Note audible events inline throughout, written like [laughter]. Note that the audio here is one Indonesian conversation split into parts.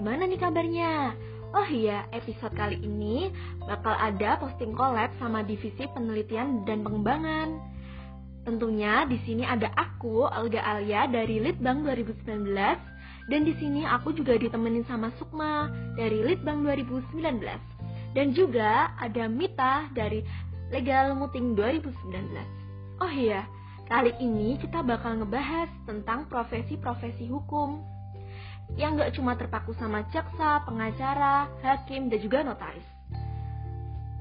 gimana nih kabarnya? Oh iya, episode kali ini bakal ada posting collab sama divisi penelitian dan pengembangan. Tentunya di sini ada aku, Olga Alia dari Litbang 2019 dan di sini aku juga ditemenin sama Sukma dari Litbang 2019 dan juga ada Mita dari Legal Muting 2019. Oh iya, kali ini kita bakal ngebahas tentang profesi-profesi hukum yang gak cuma terpaku sama jaksa, pengacara, hakim, dan juga notaris.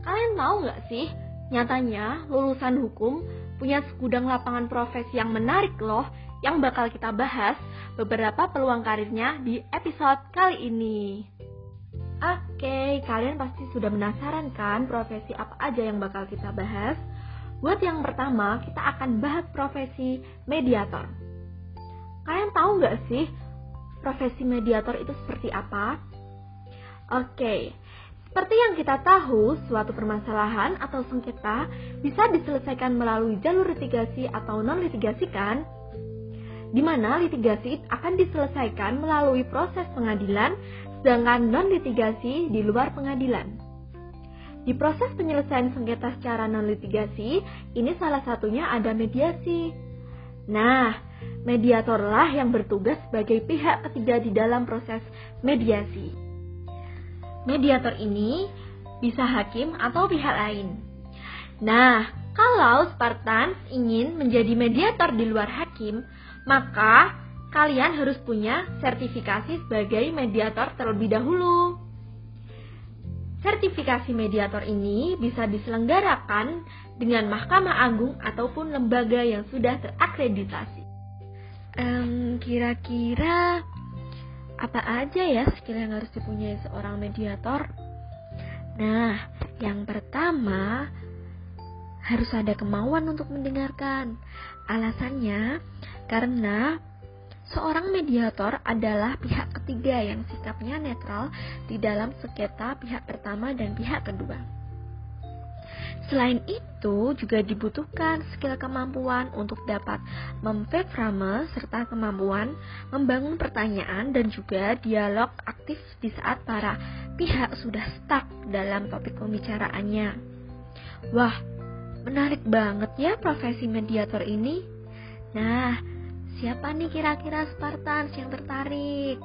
Kalian tahu gak sih, nyatanya lulusan hukum punya segudang lapangan profesi yang menarik loh, yang bakal kita bahas beberapa peluang karirnya di episode kali ini. Oke, kalian pasti sudah penasaran kan profesi apa aja yang bakal kita bahas? Buat yang pertama, kita akan bahas profesi mediator. Kalian tahu gak sih profesi mediator itu seperti apa? Oke, seperti yang kita tahu, suatu permasalahan atau sengketa bisa diselesaikan melalui jalur litigasi atau non-litigasi kan? Di mana litigasi akan diselesaikan melalui proses pengadilan, sedangkan non-litigasi di luar pengadilan. Di proses penyelesaian sengketa secara non-litigasi, ini salah satunya ada mediasi. Nah, mediatorlah yang bertugas sebagai pihak ketiga di dalam proses mediasi. Mediator ini bisa hakim atau pihak lain. Nah, kalau Spartans ingin menjadi mediator di luar hakim, maka kalian harus punya sertifikasi sebagai mediator terlebih dahulu. Sertifikasi mediator ini bisa diselenggarakan dengan Mahkamah Agung ataupun lembaga yang sudah terakreditasi. Um, kira-kira apa aja ya skill yang harus dipunyai seorang mediator? Nah, yang pertama harus ada kemauan untuk mendengarkan. Alasannya karena seorang mediator adalah pihak ketiga yang sikapnya netral di dalam sengketa pihak pertama dan pihak kedua. Selain itu, juga dibutuhkan skill kemampuan untuk dapat memframe serta kemampuan membangun pertanyaan dan juga dialog aktif di saat para pihak sudah stuck dalam topik pembicaraannya. Wah, menarik banget ya profesi mediator ini. Nah, siapa nih kira-kira Spartans yang tertarik?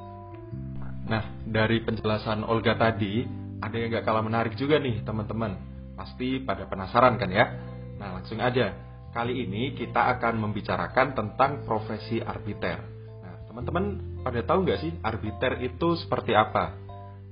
Nah, dari penjelasan Olga tadi, ada yang gak kalah menarik juga nih teman-teman Pasti pada penasaran kan ya? Nah langsung aja, kali ini kita akan membicarakan tentang profesi arbiter. Nah teman-teman pada tahu nggak sih arbiter itu seperti apa?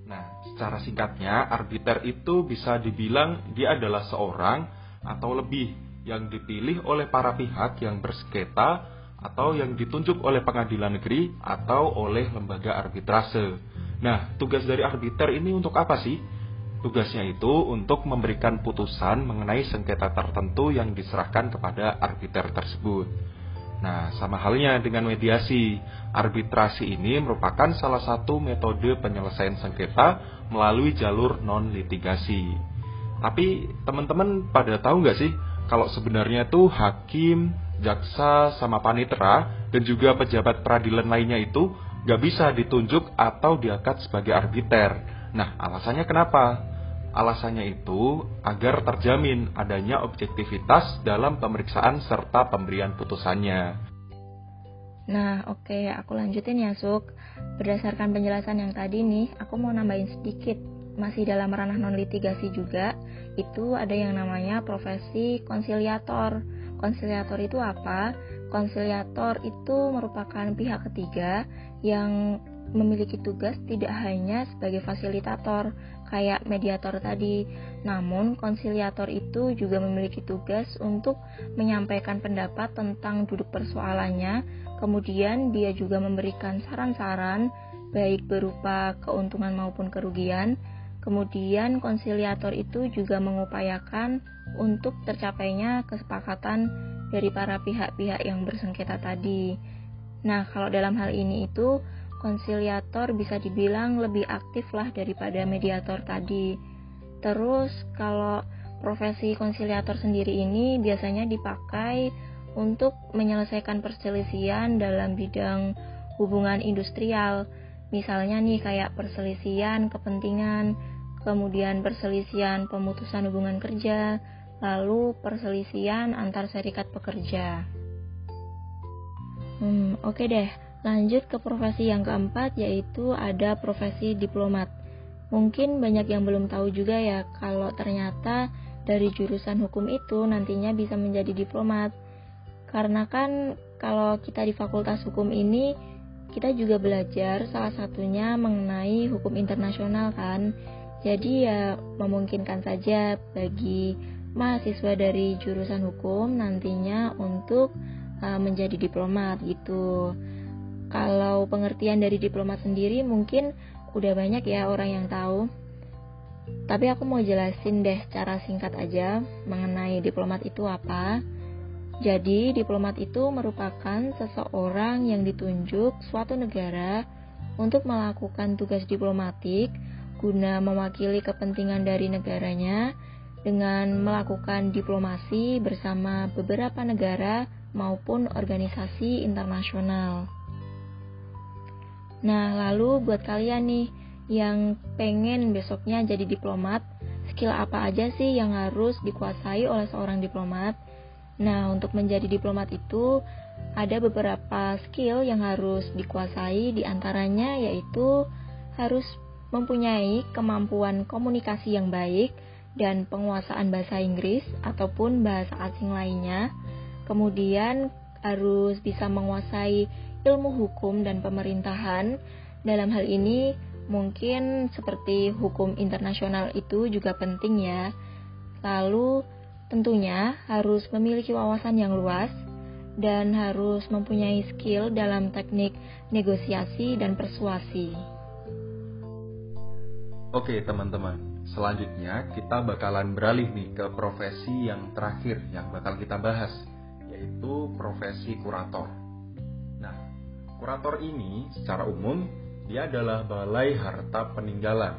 Nah secara singkatnya arbiter itu bisa dibilang dia adalah seorang atau lebih yang dipilih oleh para pihak yang bersengketa atau yang ditunjuk oleh pengadilan negeri atau oleh lembaga arbitrase. Nah, tugas dari arbiter ini untuk apa sih? Tugasnya itu untuk memberikan putusan mengenai sengketa tertentu yang diserahkan kepada arbiter tersebut. Nah, sama halnya dengan mediasi, arbitrasi ini merupakan salah satu metode penyelesaian sengketa melalui jalur non-litigasi. Tapi teman-teman pada tahu nggak sih kalau sebenarnya tuh hakim, jaksa, sama panitera dan juga pejabat peradilan lainnya itu nggak bisa ditunjuk atau diangkat sebagai arbiter. Nah, alasannya kenapa? Alasannya itu agar terjamin adanya objektivitas dalam pemeriksaan serta pemberian putusannya. Nah, oke, okay, aku lanjutin ya, Suk. Berdasarkan penjelasan yang tadi nih, aku mau nambahin sedikit. Masih dalam ranah non-litigasi juga, itu ada yang namanya profesi konsiliator. Konsiliator itu apa? Konsiliator itu merupakan pihak ketiga yang memiliki tugas tidak hanya sebagai fasilitator, kayak mediator tadi. Namun, konsiliator itu juga memiliki tugas untuk menyampaikan pendapat tentang duduk persoalannya. Kemudian, dia juga memberikan saran-saran, baik berupa keuntungan maupun kerugian. Kemudian, konsiliator itu juga mengupayakan untuk tercapainya kesepakatan dari para pihak-pihak yang bersengketa tadi. Nah, kalau dalam hal ini itu konsiliator bisa dibilang lebih aktif lah daripada mediator tadi. Terus kalau profesi konsiliator sendiri ini biasanya dipakai untuk menyelesaikan perselisihan dalam bidang hubungan industrial. Misalnya nih kayak perselisihan kepentingan, kemudian perselisihan pemutusan hubungan kerja, lalu perselisihan antar serikat pekerja. Hmm, oke okay deh. Lanjut ke profesi yang keempat yaitu ada profesi diplomat. Mungkin banyak yang belum tahu juga ya kalau ternyata dari jurusan hukum itu nantinya bisa menjadi diplomat. Karena kan kalau kita di fakultas hukum ini kita juga belajar salah satunya mengenai hukum internasional kan. Jadi ya memungkinkan saja bagi mahasiswa dari jurusan hukum nantinya untuk uh, menjadi diplomat gitu. Kalau pengertian dari diplomat sendiri mungkin udah banyak ya orang yang tahu. Tapi aku mau jelasin deh cara singkat aja mengenai diplomat itu apa. Jadi, diplomat itu merupakan seseorang yang ditunjuk suatu negara untuk melakukan tugas diplomatik guna mewakili kepentingan dari negaranya dengan melakukan diplomasi bersama beberapa negara maupun organisasi internasional. Nah, lalu buat kalian nih yang pengen besoknya jadi diplomat, skill apa aja sih yang harus dikuasai oleh seorang diplomat? Nah, untuk menjadi diplomat itu ada beberapa skill yang harus dikuasai di antaranya yaitu harus mempunyai kemampuan komunikasi yang baik dan penguasaan bahasa Inggris ataupun bahasa asing lainnya. Kemudian harus bisa menguasai ilmu hukum dan pemerintahan. Dalam hal ini, mungkin seperti hukum internasional itu juga penting ya. Lalu, tentunya harus memiliki wawasan yang luas dan harus mempunyai skill dalam teknik negosiasi dan persuasi. Oke, teman-teman. Selanjutnya kita bakalan beralih nih ke profesi yang terakhir yang bakal kita bahas, yaitu profesi kurator. Kurator ini secara umum dia adalah balai harta peninggalan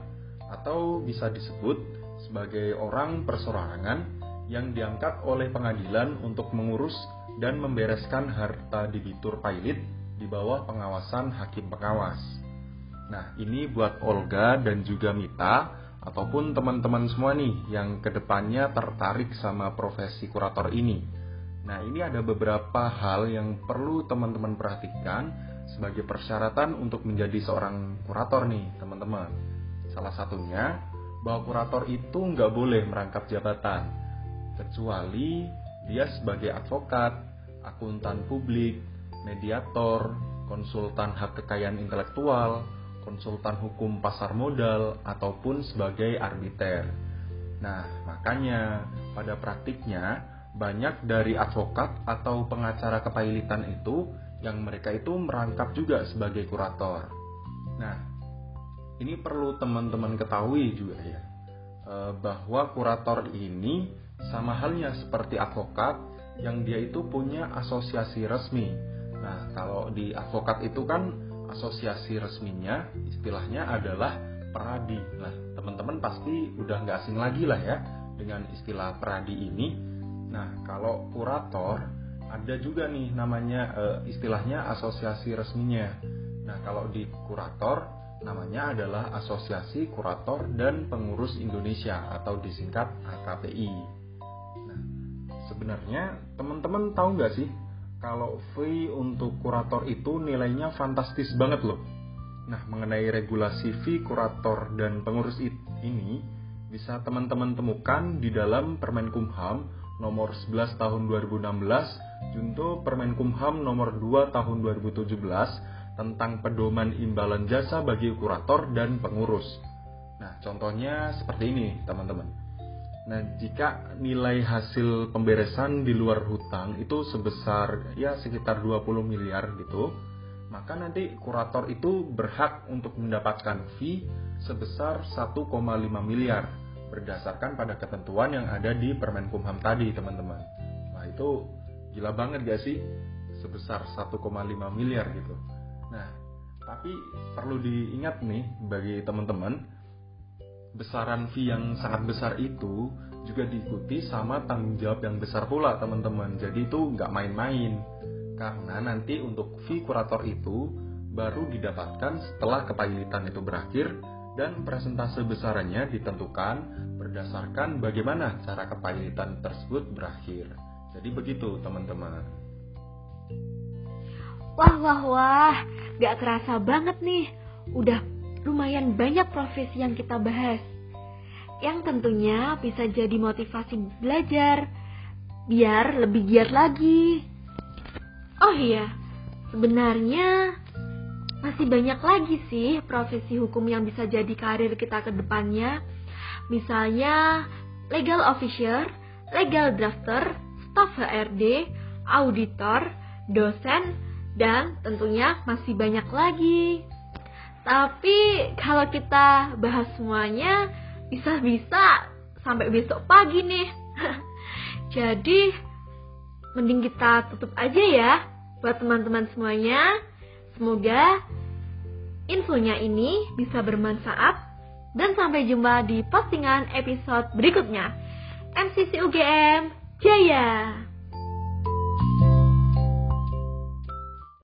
atau bisa disebut sebagai orang persorangan yang diangkat oleh pengadilan untuk mengurus dan membereskan harta debitur pailit di bawah pengawasan hakim pengawas. Nah, ini buat Olga dan juga Mita ataupun teman-teman semua nih yang ke depannya tertarik sama profesi kurator ini. Nah, ini ada beberapa hal yang perlu teman-teman perhatikan sebagai persyaratan untuk menjadi seorang kurator nih teman-teman. Salah satunya bahwa kurator itu nggak boleh merangkap jabatan, kecuali dia sebagai advokat, akuntan publik, mediator, konsultan hak kekayaan intelektual, konsultan hukum pasar modal, ataupun sebagai arbiter. Nah, makanya pada praktiknya banyak dari advokat atau pengacara kepailitan itu yang mereka itu merangkap juga sebagai kurator. Nah, ini perlu teman-teman ketahui juga ya, eh, bahwa kurator ini sama halnya seperti advokat yang dia itu punya asosiasi resmi. Nah, kalau di advokat itu kan asosiasi resminya istilahnya adalah peradi. Nah, teman-teman pasti udah nggak asing lagi lah ya dengan istilah peradi ini. Nah, kalau kurator ada juga nih namanya uh, istilahnya asosiasi resminya. Nah, kalau di kurator namanya adalah Asosiasi Kurator dan Pengurus Indonesia atau disingkat AKPI. Nah, sebenarnya teman-teman tahu nggak sih kalau fee untuk kurator itu nilainya fantastis banget loh. Nah, mengenai regulasi fee kurator dan pengurus ini bisa teman-teman temukan di dalam Permenkumham nomor 11 tahun 2016 Junto Permenkumham nomor 2 tahun 2017 tentang pedoman imbalan jasa bagi kurator dan pengurus. Nah, contohnya seperti ini, teman-teman. Nah, jika nilai hasil pemberesan di luar hutang itu sebesar ya sekitar 20 miliar gitu, maka nanti kurator itu berhak untuk mendapatkan fee sebesar 1,5 miliar berdasarkan pada ketentuan yang ada di Permenkumham tadi, teman-teman. Nah, itu Gila banget gak sih? Sebesar 1,5 miliar gitu. Nah, tapi perlu diingat nih bagi teman-teman, besaran fee yang sangat besar itu juga diikuti sama tanggung jawab yang besar pula teman-teman. Jadi itu nggak main-main. Karena nanti untuk fee kurator itu baru didapatkan setelah kepahilitan itu berakhir dan presentase besarannya ditentukan berdasarkan bagaimana cara kepahilitan tersebut berakhir. Jadi begitu teman-teman. Wah wah wah, gak kerasa banget nih. Udah lumayan banyak profesi yang kita bahas. Yang tentunya bisa jadi motivasi belajar, biar lebih giat lagi. Oh iya, sebenarnya masih banyak lagi sih profesi hukum yang bisa jadi karir kita ke depannya. Misalnya legal officer, legal drafter, staff HRD, auditor, dosen, dan tentunya masih banyak lagi. Tapi kalau kita bahas semuanya, bisa-bisa sampai besok pagi nih. [laughs] Jadi, mending kita tutup aja ya buat teman-teman semuanya. Semoga infonya ini bisa bermanfaat dan sampai jumpa di postingan episode berikutnya. MCC UGM Jaya!